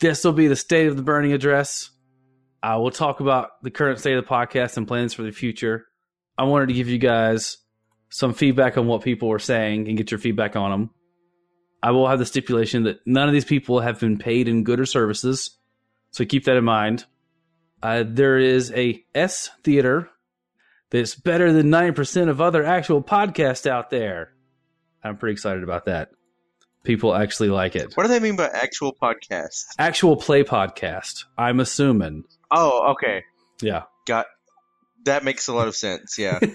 this will be the state of the burning address. I will talk about the current state of the podcast and plans for the future. I wanted to give you guys some feedback on what people were saying and get your feedback on them. I will have the stipulation that none of these people have been paid in good or services, so keep that in mind. Uh, there is a S theater that's better than 90% of other actual podcasts out there. I'm pretty excited about that. People actually like it. What do they mean by actual podcast? Actual play podcast, I'm assuming. Oh, okay. Yeah. Got that makes a lot of sense. Yeah.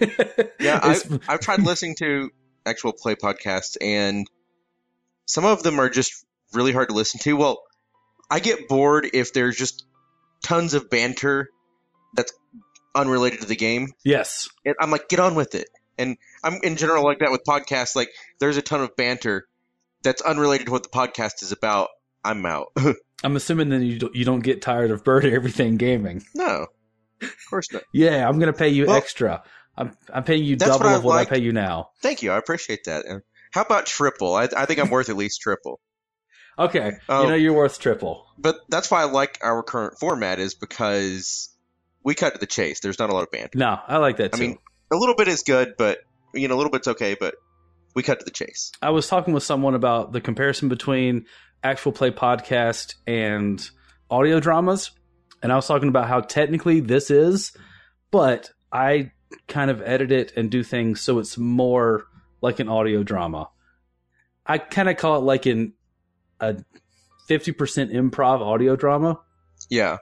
Yeah, I've, I've tried listening to actual play podcasts, and some of them are just really hard to listen to. Well, I get bored if there's just tons of banter that's unrelated to the game. yes. And I'm like, get on with it. And I'm in general like that with podcasts. Like, there's a ton of banter that's unrelated to what the podcast is about. I'm out. I'm assuming that you don't, you don't get tired of Bird Everything Gaming. no, of course not. Yeah, I'm going to pay you Well, extra. I'm, I'm paying you double what of what. I pay you now. Thank you. I appreciate that. And how about triple? I, I think I'm worth at least triple. Okay. Oh. you know oh. you're worth triple. But that's why I like our current format is because we cut to the chase. There's not a lot of banter. No, I like that I mean, a little bit is good, but you know, a little bit's okay. But we cut to the chase. I was talking with someone about the comparison between actual play podcast and audio dramas, and I was talking about how technically this is, but I kind of edit it and do things so it's more like an audio drama. I kind of call it like an a fifty percent improv audio drama Yeah,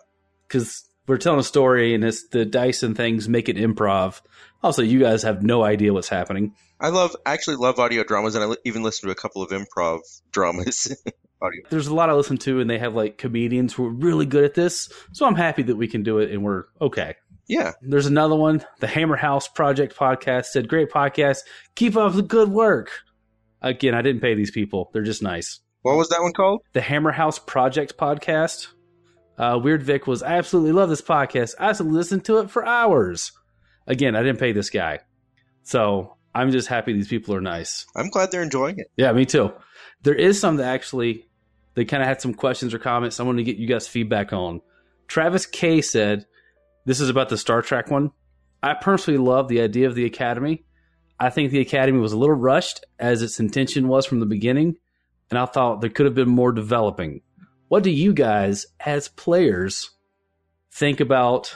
because we're telling a story and it's the dice and things make it improv. Also, you guys have no idea what's happening. I love actually love audio dramas, and I even listen to a couple of improv dramas. audio. there's a lot I listen to, and they have like comedians who are really good at this. So I'm happy that we can do it, and we're okay. Yeah, There's another one, the Hammer House Project podcast said, "Great podcast, keep up the good work." Again, I didn't pay these people; they're just nice. what was that one called? The Hammer House Project podcast. Uh, Weird Vic was I absolutely love this podcast. I used to listen to it for hours. Again, I didn't pay this guy, so I'm just happy these people are nice. I'm glad they're enjoying it. Yeah, me too. There is some that actually they kind of had some questions or comments. I want to get you guys feedback on. Travis K said, "This is about the Star Trek one. I personally love the idea of the Academy. I think the Academy was a little rushed, as its intention was from the beginning, and I thought there could have been more developing. What do you guys, as players, think about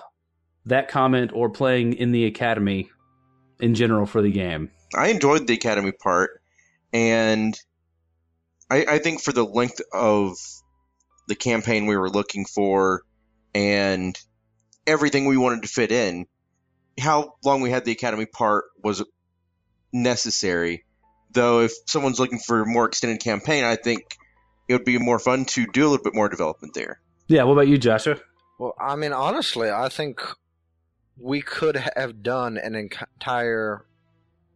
that comment or playing in the Academy in general for the game?" I enjoyed the academy part, and I, I think for the length of the campaign we were looking for, and everything we wanted to fit in, how long we had the academy part was necessary. Though, if someone's looking for a more extended campaign, I think it would be more fun to do a little bit more development there. Yeah. What about you, Joshua? Well, I mean, honestly, I think we could have done an entire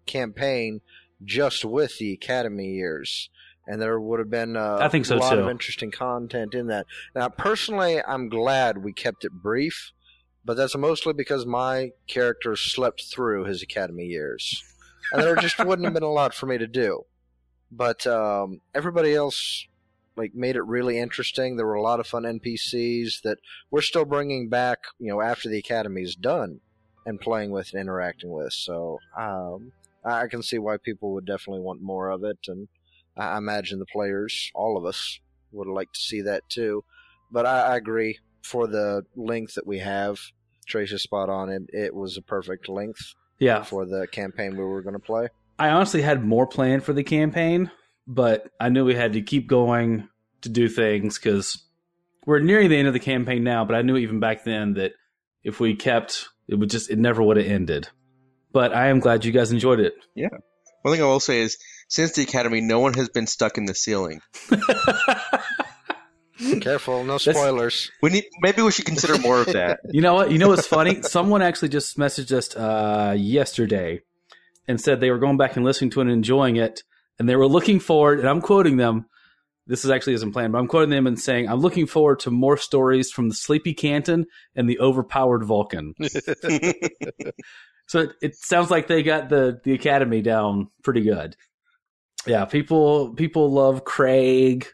campaign just with the Academy years, and there would have been uh, I think so, a lot too. of interesting content in that. Now, personally, I'm glad we kept it brief, but that's mostly because my character slept through his Academy years, and there just wouldn't have been a lot for me to do. But um, everybody else like made it really interesting. There were a lot of fun NPCs that we're still bringing back, you know, after the academy's done and playing with and interacting with. So um, I can see why people would definitely want more of it, and I imagine the players, all of us, would like to see that too. But I, I agree for the length that we have. Trace is spot on. It it was a perfect length Yeah. for the campaign we were going to play. I honestly had more planned for the campaign, but I knew we had to keep going to do things because we're nearing the end of the campaign now. But I knew even back then that if we kept, it would just it never would have ended. But I am glad you guys enjoyed it. Yeah. One thing I will say is, since the academy, no one has been stuck in the ceiling. Careful, no That's- spoilers. We need maybe we should consider more of that. you know what? You know what's funny? Someone actually just messaged us uh, yesterday and said they were going back and listening to it and enjoying it, and they were looking forward. And I'm quoting them. This is actually isn't planned, but I'm quoting them and saying, "I'm looking forward to more stories from the Sleepy Canton and the overpowered Vulcan." So it, it sounds like they got the the Academy down pretty good. Yeah, people people love Craig.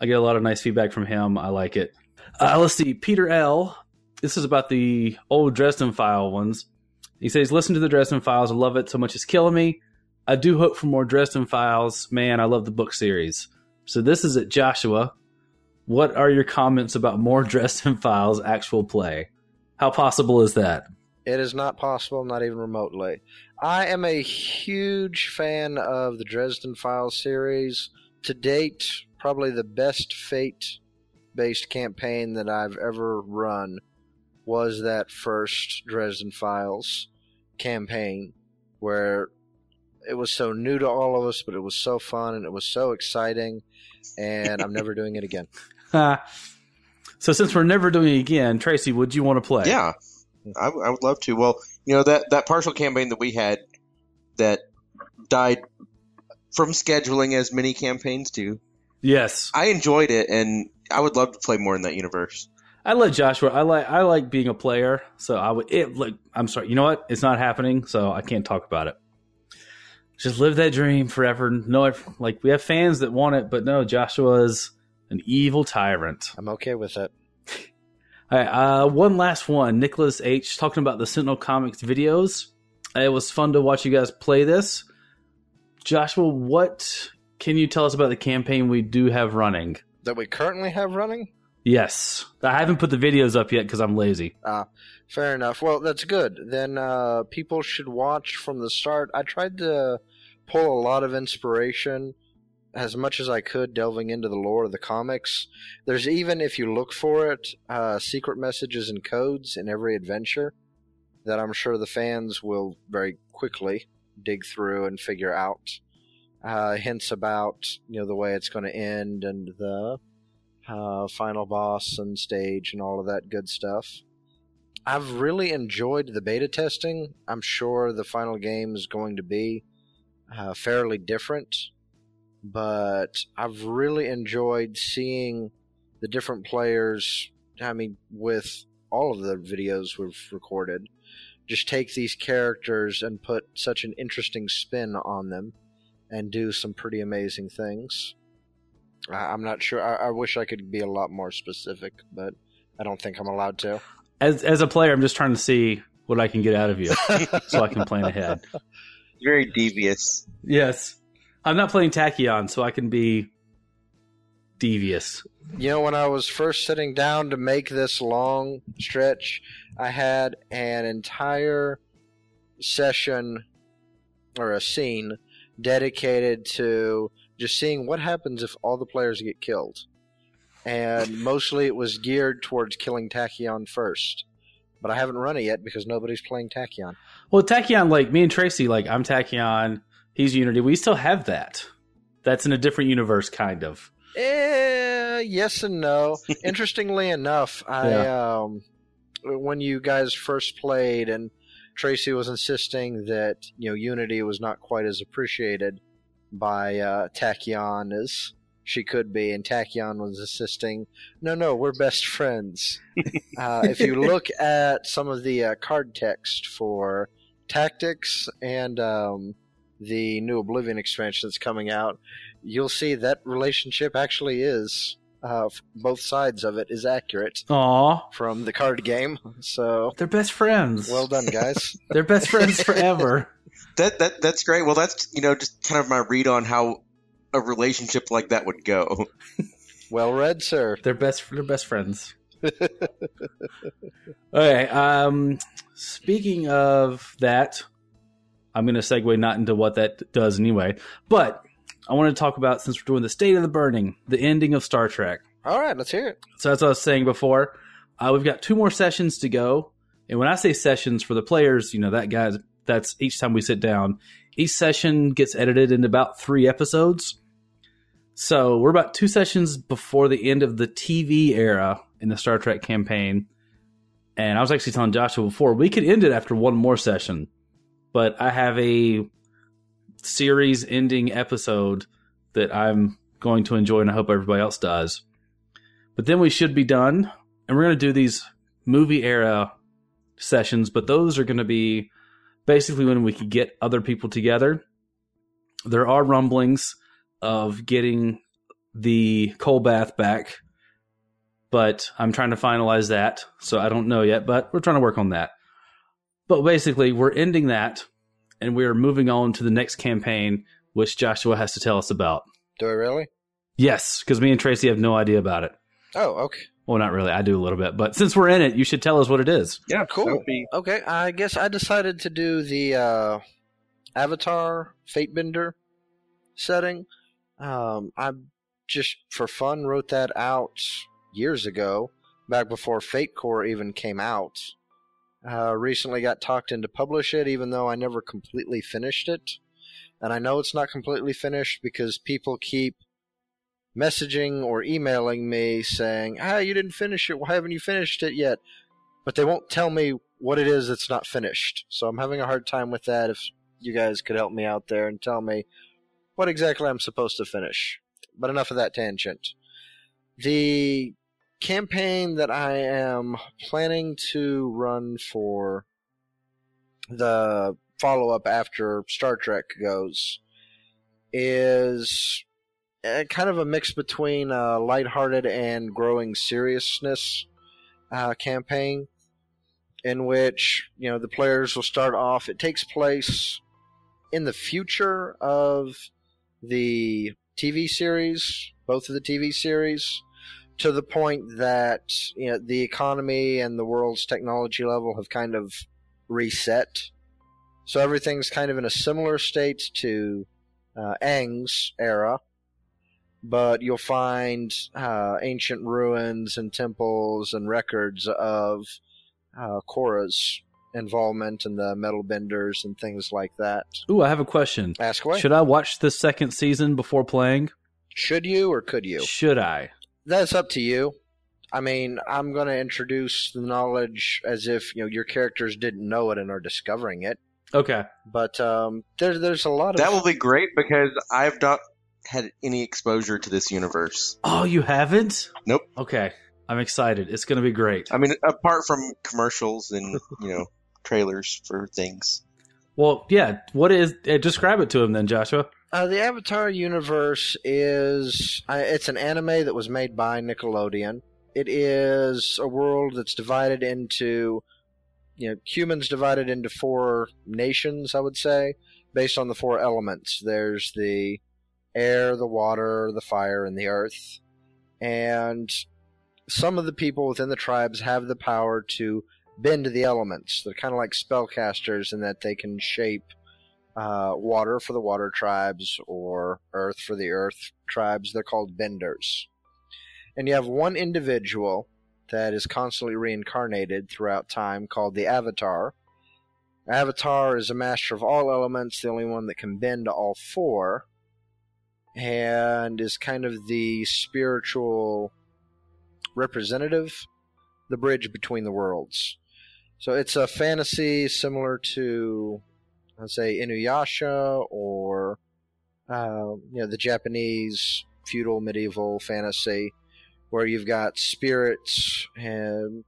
I get a lot of nice feedback from him. I like it. Uh, let's see. Peter L. This is about the old Dresden File ones. He says, Listen to the Dresden Files. I love it so much it's killing me. I do hope for more Dresden Files. Man, I love the book series. So this is at Joshua. What are your comments about more Dresden Files actual play? How possible is that? It is not possible, not even remotely. I am a huge fan of the Dresden Files series. To date, probably the best Fate based campaign that I've ever run was that first Dresden Files campaign where it was so new to all of us, but it was so fun and it was so exciting, and I'm never doing it again. so since we're never doing it again, Tracy, would you want to play? Yeah, I, I would love to. Well, you know that that partial campaign that we had that died from scheduling as many campaigns do. Yes, I enjoyed it, and I would love to play more in that universe. I love Joshua. I like I like being a player, so I would. It like I'm sorry. You know what? It's not happening, so I can't talk about it. Just live that dream forever. No, like we have fans that want it, but no, Joshua is an evil tyrant. I'm okay with it. All right, uh, one last one. Nicholas H. talking about the Sentinel Comics videos. It was fun to watch you guys play this. Joshua, what can you tell us about the campaign we do have running? That we currently have running? Yes. I haven't put the videos up yet because I'm lazy. Ah, fair enough. Well, that's good. Then uh, people should watch from the start. I tried to pull a lot of inspiration as much as I could delving into the lore of the comics. There's even, if you look for it, uh, secret messages and codes in every adventure that I'm sure the fans will very quickly dig through and figure out. Uh, hints about you know the way it's going to end and the uh, final boss and stage and all of that good stuff. I've really enjoyed the beta testing. I'm sure the final game is going to be uh, fairly different, but I've really enjoyed seeing the different players. I mean, with all of the videos we've recorded, just take these characters and put such an interesting spin on them and do some pretty amazing things. I'm not sure. I, I, wish I could be a lot more specific, but I don't think I'm allowed to. As as a player, I'm just trying to see what I can get out of you, so I can plan ahead. Very devious. Yes, I'm not playing Tachyon, so I can be devious. You know, when I was first sitting down to make this long stretch, I had an entire session or a scene dedicated to just seeing what happens if all the players get killed. And mostly it was geared towards killing Tachyon first. But I haven't run it yet because nobody's playing Tachyon. Well, Tachyon, like me and Tracy, like I'm Tachyon, he's Unity. We still have that. That's in a different universe, kind of. Eh, yes and no. Interestingly enough, I yeah. um, when you guys first played and Tracy was insisting that you know Unity was not quite as appreciated by uh, Tachyon as she could be, and Tachyon was assisting. No, no, we're best friends. uh, if you look at some of the uh, card text for Tactics and um, the new OblivAeon expansion that's coming out, you'll see that relationship actually is. Uh, both sides of it is accurate. Aw. From the card game. So they're best friends. Well done, guys. they're best friends forever. that that that's great. Well, that's you know just kind of my read on how a relationship like that would go. well read, sir. They're best. They're best friends. okay. Um, speaking of that, I'm going to segue not into what that does anyway, but I want to talk about since we're doing the state of the burning, the ending of Star Trek. All right, let's hear it. So as I was saying before, uh, we've got two more sessions to go, and when I say sessions for the players, you know that guys that's each time we sit down. Each session gets edited into about three episodes. So we're about two sessions before the end of the TV era in the Star Trek campaign. And I was actually telling Joshua before we could end it after one more session, but I have a series ending episode that I'm going to enjoy and I hope everybody else does. But then we should be done, and we're going to do these movie era sessions, but those are going to be basically when we could get other people together. There are rumblings of getting the cold bath back, but I'm trying to finalize that. So I don't know yet, but we're trying to work on that. But basically, we're ending that and we're moving on to the next campaign, which Joshua has to tell us about. Do I really? Yes, because me and Tracy have no idea about it. Oh, okay. Well, not really. I do a little bit, but since we're in it, you should tell us what it is. Yeah, Cool. that be- Okay, I guess I decided to do the uh, Avatar Fatebender setting. Um, I just for fun wrote that out years ago, back before Fate Core even came out. Uh, recently got talked into publish it, even though I never completely finished it. And I know it's not completely finished because people keep messaging or emailing me saying, "Ah, you didn't finish it. Why haven't you finished it yet?" But they won't tell me what it is that's not finished. So I'm having a hard time with that. If you guys could help me out there and tell me what exactly I'm supposed to finish. But enough of that tangent. The campaign that I am planning to run for the follow up after Star Trek goes is uh, kind of a mix between a lighthearted and growing seriousness uh, campaign in which you know the players will start off it takes place in the future of the TV series both of the TV series to the point that you know the economy and the world's technology level have kind of reset. So everything's kind of in a similar state to uh, Aang's era but you'll find uh, ancient ruins and temples and records of uh, Korra's involvement in the metal benders and things like that. Ooh, I have a question. Ask away. Should I watch the second season before playing? Should you or could you? Should I? That's up to you. I mean, I'm going to introduce the knowledge as if you know your characters didn't know it and are discovering it. Okay. But um, there's there's a lot of that will be great because I've not had any exposure to this universe. Oh, you haven't? Nope. Okay. I'm excited. It's going to be great. I mean, apart from commercials and you know trailers for things. Well, yeah. What is? Uh, describe it to him then, Joshua. Uh, the Avatar universe is uh, it's an anime that was made by Nickelodeon. It is a world that's divided into you know humans divided into four nations, I would say, based on the four elements. There's the air, the water, the fire, and the earth. And some of the people within the tribes have the power to bend the elements. They're kind of like spellcasters in that they can shape uh, water for the water tribes or earth for the earth tribes. They're called benders. And you have one individual that is constantly reincarnated throughout time called the Avatar. Avatar is a master of all elements, the only one that can bend all four, and is kind of the spiritual representative, the bridge between the worlds. So it's a fantasy similar to, let's say, Inuyasha or uh, you know the Japanese feudal medieval fantasy, where you've got spirits and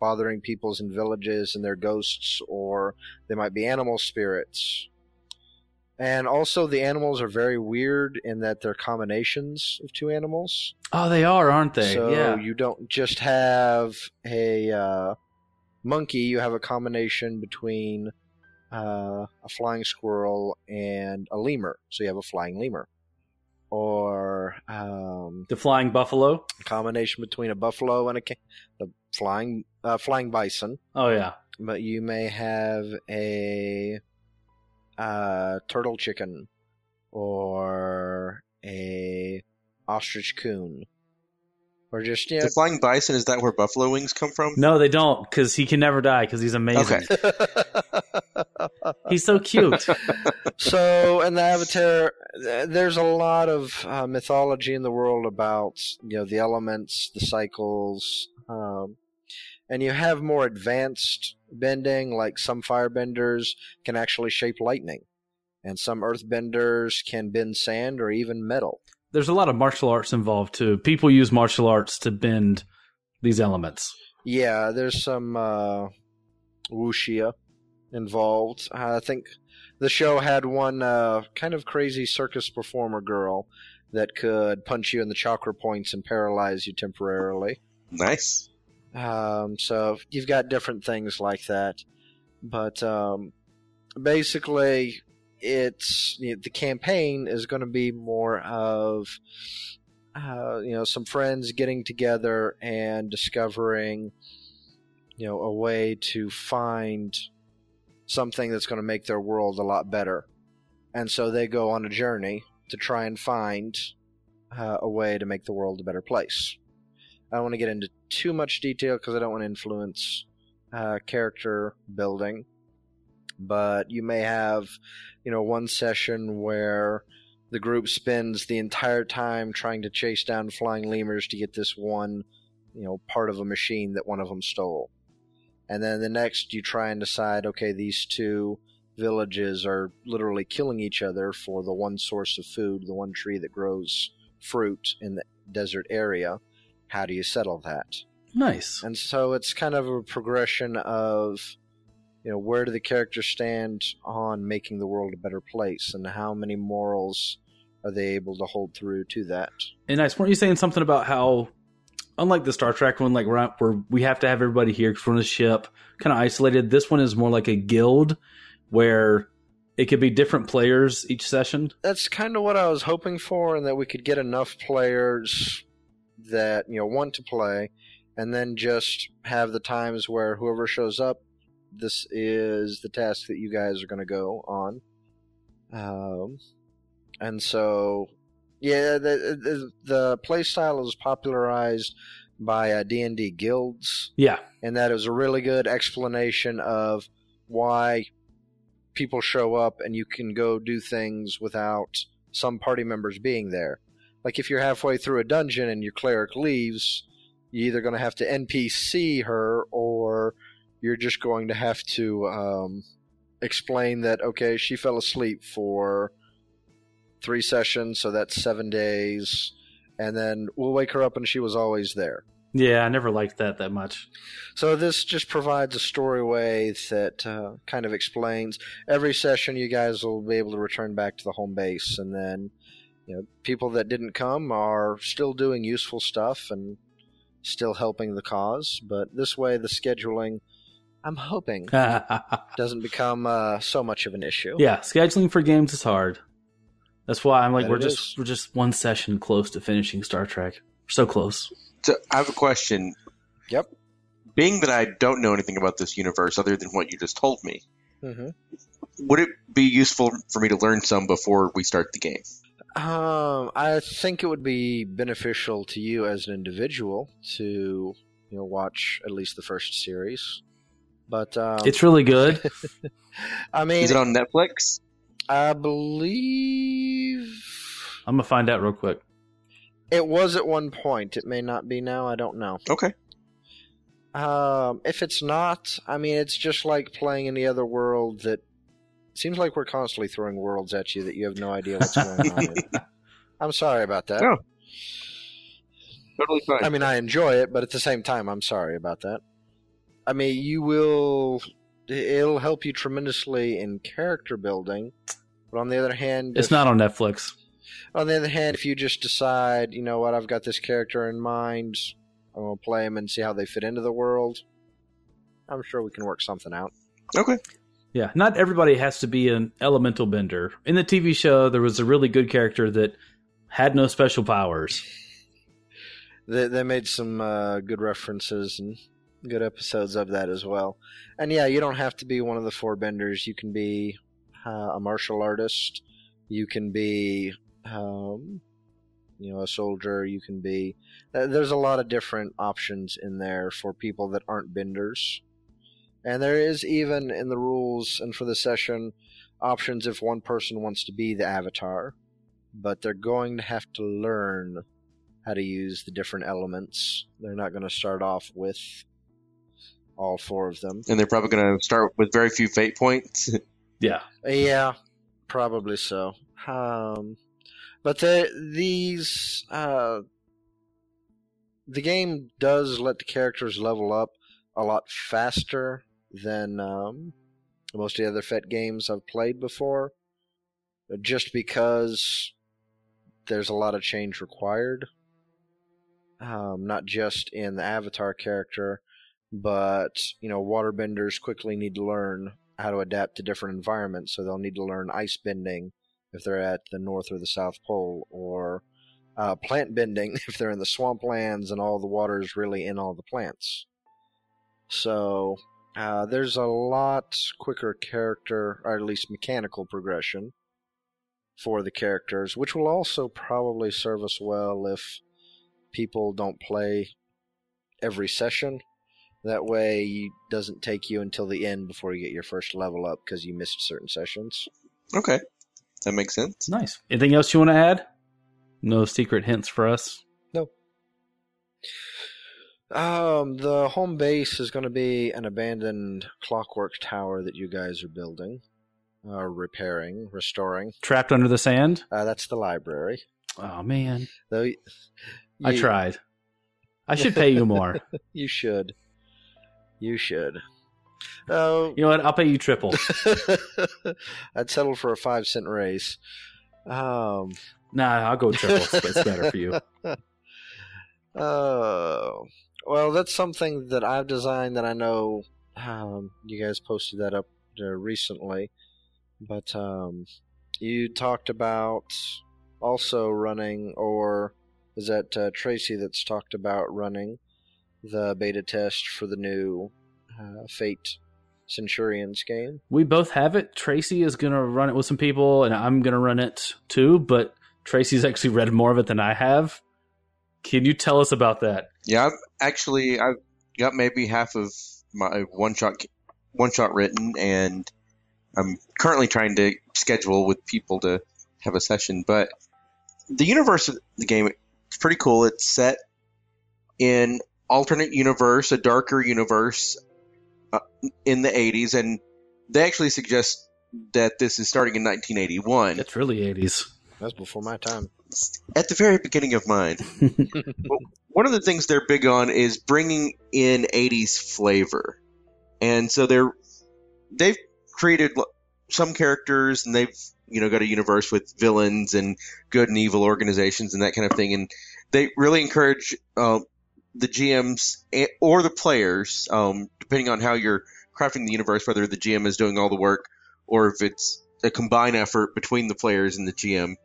bothering peoples in villages and their ghosts, or they might be animal spirits. And also, the animals are very weird in that they're combinations of two animals. Oh, they are, aren't they? So yeah. you don't just have a uh, monkey; you have a combination between uh, a flying squirrel and a lemur. So you have a flying lemur, or um, the flying buffalo. a combination between a buffalo and a ca- the flying uh, flying bison. Oh yeah. But you may have a uh, turtle chicken or a ostrich coon. Or just yeah, The flying bison is that where buffalo wings come from? No, they don't, because he can never die because he's amazing. Okay. He's so cute. so in the Avatar, there's a lot of uh, mythology in the world about you know the elements, the cycles, um, and you have more advanced bending. Like some firebenders can actually shape lightning, and some earthbenders can bend sand or even metal. There's a lot of martial arts involved too. People use martial arts to bend these elements. Yeah, there's some uh, wuxia involved. I think the show had one uh, kind of crazy circus performer girl that could punch you in the chakra points and paralyze you temporarily. Nice. Um, so you've got different things like that, but um, basically, it's you know, the campaign is going to be more of uh, you know some friends getting together and discovering you know a way to find something that's going to make their world a lot better, and so they go on a journey to try and find uh, a way to make the world a better place. I don't want to get into too much detail because I don't want to influence uh, character building. But you may have, you know, one session where the group spends the entire time trying to chase down flying lemurs to get this one, you know, part of a machine that one of them stole. And then the next, you try and decide, okay, these two villages are literally killing each other for the one source of food, the one tree that grows fruit in the desert area how do you settle that? Nice. And so it's kind of a progression of, you know, where do the characters stand on making the world a better place, and how many morals are they able to hold through to that? And nice. Weren't you saying something about how, unlike the Star Trek one, like we're where we have to have everybody here from the ship, kind of isolated. This one is more like a guild, where it could be different players each session. That's kind of what I was hoping for, and that we could get enough players that you know want to play, and then just have the times where whoever shows up, this is the task that you guys are going to go on. Um, and so, yeah, the the, the play style is popularized by uh, D&D guilds. Yeah. And that is a really good explanation of why people show up and you can go do things without some party members being there like if you're halfway through a dungeon and your cleric leaves, you're either going to have to NPC her or you're just going to have to um, explain that okay, she fell asleep for three sessions, so that's seven days, and then we'll wake her up and she was always there. Yeah, I never liked that that much. So this just provides a story way that uh, kind of explains every session. You guys will be able to return back to the home base, and then you know, people that didn't come are still doing useful stuff and still helping the cause. But this way, the scheduling, I'm hoping, doesn't become uh, so much of an issue. Yeah, scheduling for games is hard. That's why I'm like, That we're just is. we're just one session close to finishing Star Trek. We're so close. So I have a question. Yep. Being that I don't know anything about this universe other than what you just told me, hmm would it be useful for me to learn some before we start the game? Um, I think it would be beneficial to you as an individual to you know watch at least the first series. But um, It's really good. I mean, Is it on Netflix? I believe I'm gonna find out real quick. it was at one point. It may not be now. I don't know. Okay. Um, if it's not, I mean, it's just like playing in the other world that seems like we're constantly throwing worlds at you that you have no idea what's going on. in. I'm sorry about that. No. Totally fine. I mean, I enjoy it, but at the same time, I'm sorry about that. I mean, you will. It'll help you tremendously in character building, but on the other hand, It's if- not on Netflix. On the other hand, if you just decide, you know what, I've got this character in mind, I'm gonna play him and see how they fit into the world. I'm sure we can work something out. okay. Yeah, not everybody has to be an elemental bender. In the TV show, there was a really good character that had no special powers. They, they made some uh, good references and good episodes of that as well. And yeah, you don't have to be one of the four benders. You can be uh, a martial artist. You can be, um, you know, a soldier. You can be. uh, There's a lot of different options in there for people that aren't benders. And there is even in the rules and for the session options if one person wants to be the avatar, but they're going to have to learn how to use the different elements. They're not going to start off with all four of them. And they're probably going to start with very few fate points. Yeah, Yeah, probably so. Um, but the, these uh, the game does let the characters level up a lot faster than um, most of the other Fate games I've played before, just because there's a lot of change required. Um, not just in the avatar character, but you know, waterbenders quickly need to learn how to adapt to different environments. So they'll need to learn ice bending if they're at the North or the South Pole, or uh, plant bending if they're in the swamplands and all the water is really in all the plants. So uh, there's a lot quicker character, or at least mechanical progression for the characters, which will also probably serve us well if people don't play every session. That way, it doesn't take you until the end before you get your first level up because you missed certain sessions. Okay, that makes sense. Nice. Anything else you want to add? No secret hints for us. Um, the home base is going to be an abandoned clockwork tower that you guys are building, uh, repairing, restoring. Trapped under the sand. Uh, that's the library. Oh man, Though y- I you- tried. I should pay you more. You should. You should. Oh, you know what? I'll pay you triple. I'd settle for a five cent raise. Um, Nah, I'll go triple. It's better for you. Oh, well, that's something that I've designed that I know um, you guys posted that up recently. But um, you talked about also running, or is that uh, Tracy that's talked about running the beta test for the new uh, Fate Centurions game? We both have it. Tracy is going to run it with some people, and I'm going to run it too. But Tracy's actually read more of it than I have. Can you tell us about that? Yeah, I've actually I've got maybe half of my one shot one shot written, and I'm currently trying to schedule with people to have a session. But the universe of the game is pretty cool. It's set in alternate universe, a darker universe uh, in the 80s, and they actually suggest that this is starting in 1981 It's really 80s. That's before my time. At the very beginning of mine. One of the things they're big on is bringing in 80s flavor. And so they're they've created some characters and they've you know got a universe with villains and good and evil organizations and that kind of thing and they really encourage uh, the GMs or the players um, depending on how you're crafting the universe whether the GM is doing all the work or if it's a combined effort between the players and the GM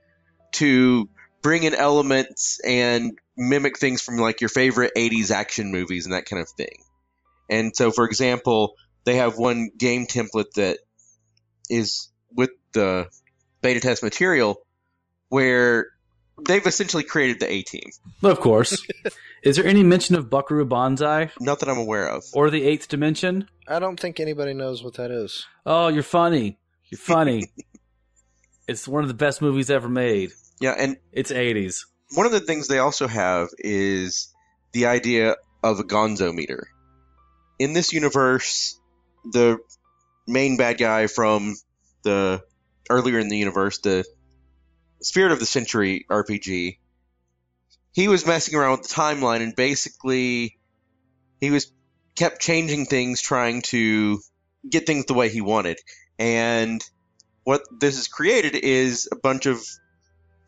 to bring in elements and mimic things from like your favorite 80s action movies and that kind of thing. And so, for example, they have one game template that is with the beta test material where they've essentially created the A team. of course. is there any mention of Buckaroo Banzai Not that I'm aware of. or the Eighth Dimension? I don't think anybody knows what that is. Oh, you're funny. You're funny. it's one of the best movies ever made. Yeah, and It's 80s. one of the things they also have is the idea of a gonzo meter. In this universe, the main bad guy from the earlier in the universe, the Spirit of the Century RPG, he was messing around with the timeline and basically he was kept changing things trying to get things the way he wanted. And what this has created is a bunch of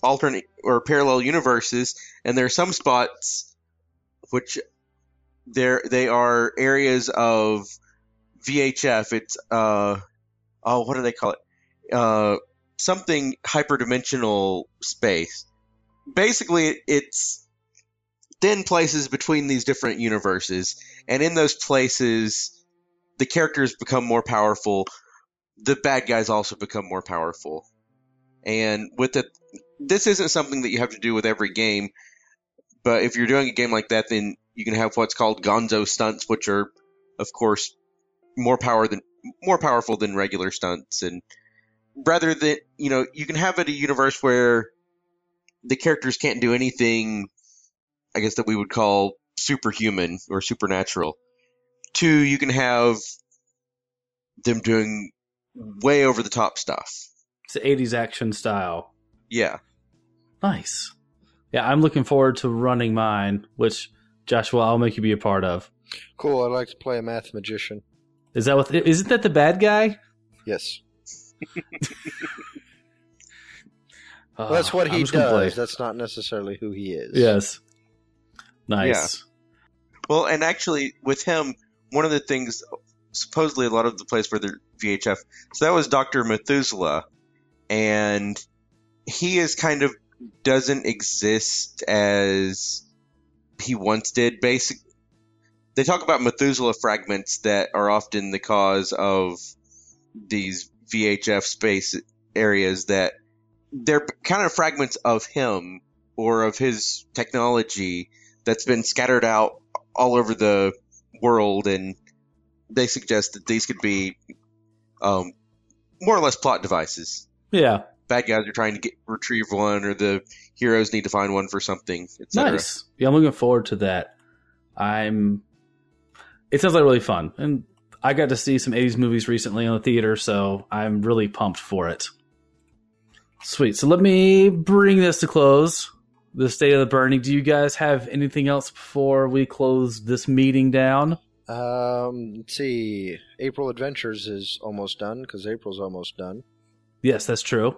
alternate or parallel universes, and there are some spots which there they are areas of VHF. It's uh oh what do they call it? Uh something hyperdimensional space. Basically, it's thin places between these different universes, and in those places, the characters become more powerful. The bad guys also become more powerful, and with it, this isn't something that you have to do with every game. But if you're doing a game like that, then you can have what's called Gonzo stunts, which are, of course, more power than more powerful than regular stunts, and rather than you know, you can have it a universe where the characters can't do anything. I guess that we would call superhuman or supernatural. Two, you can have them doing way over the top stuff. It's the 80s action style. Yeah. Nice. Yeah, I'm looking forward to running mine, which Joshua, I'll make you be a part of. Cool. I'd like to play a math magician. Is that what? Isn't that the bad guy? Yes. Well, ah, that's what he just play. does. That's not necessarily who he is. Yes. Nice. Well, and actually, with him, one of the things, supposedly a lot of the place for the VHF, so that was Dr. Methuselah, and he is kind of doesn't exist as he once did. Basic, they talk about Methuselah fragments that are often the cause of these VHF space areas that they're kind of fragments of him or of his technology that's been scattered out all over the world, and they suggest that these could be um, more or less plot devices. Yeah. Bad guys are trying to get retrieve one, or the heroes need to find one for something, etc. Nice. Yeah, I'm looking forward to that. I'm. It sounds like really fun, and I got to see some '80s movies recently in the theater, so I'm really pumped for it. Sweet. So let me bring this to close. The state of the burning. Do you guys have anything else before we close this meeting down? Um, let's see. April Adventures is almost done because April's almost done. Yes, that's true.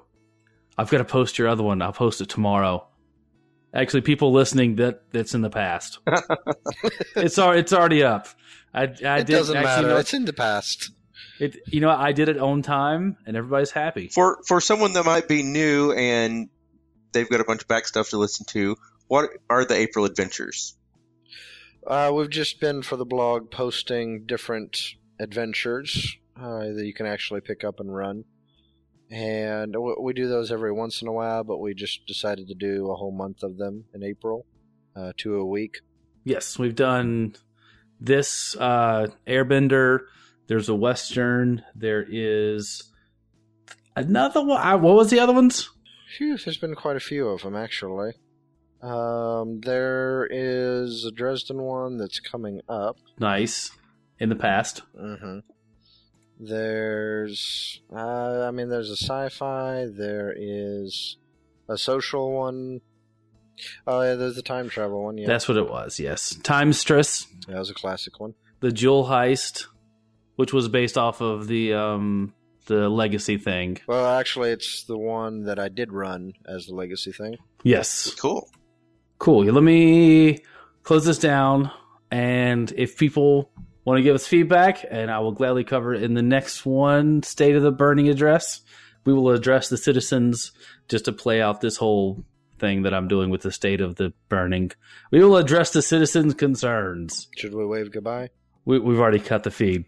I've got to post your other one. I'll post it tomorrow. Actually, people listening, that that's in the past. it's already it's already up. I, I it did doesn't actually matter. know- It's in the past. It, you know, I did it on time, and everybody's happy. For for someone that might be new and they've got a bunch of back stuff to listen to, what are the April adventures? Uh, we've just been for the blog posting different adventures uh, that you can actually pick up and run. And we do those every once in a while, but we just decided to do a whole month of them in April, uh, two a week. Yes, we've done this uh, Airbender. There's a Western. There is another one. I- What was the other ones? Phew, there's been quite a few of them actually. Um, there is a Dresden one that's coming up. Nice. In the past. Mm-hmm. There's, uh, I mean, there's a sci-fi. There is a social one. Oh yeah, there's the time travel one. Yeah, That's what it was. Yes. Time Stress. that was a classic one. The Jewel Heist, which was based off of the um, the Legacy thing. Well, actually, it's the one that I did run as the legacy thing. Yes. Cool. Cool. Let me close this down. And if people want to give us feedback, and I will gladly cover it in the next one, State of the Burning Address, we will address the citizens just to play out this whole thing that I'm doing with the State of the Burning. We will address the citizens' concerns. Should we wave goodbye? We, we've already cut the feed.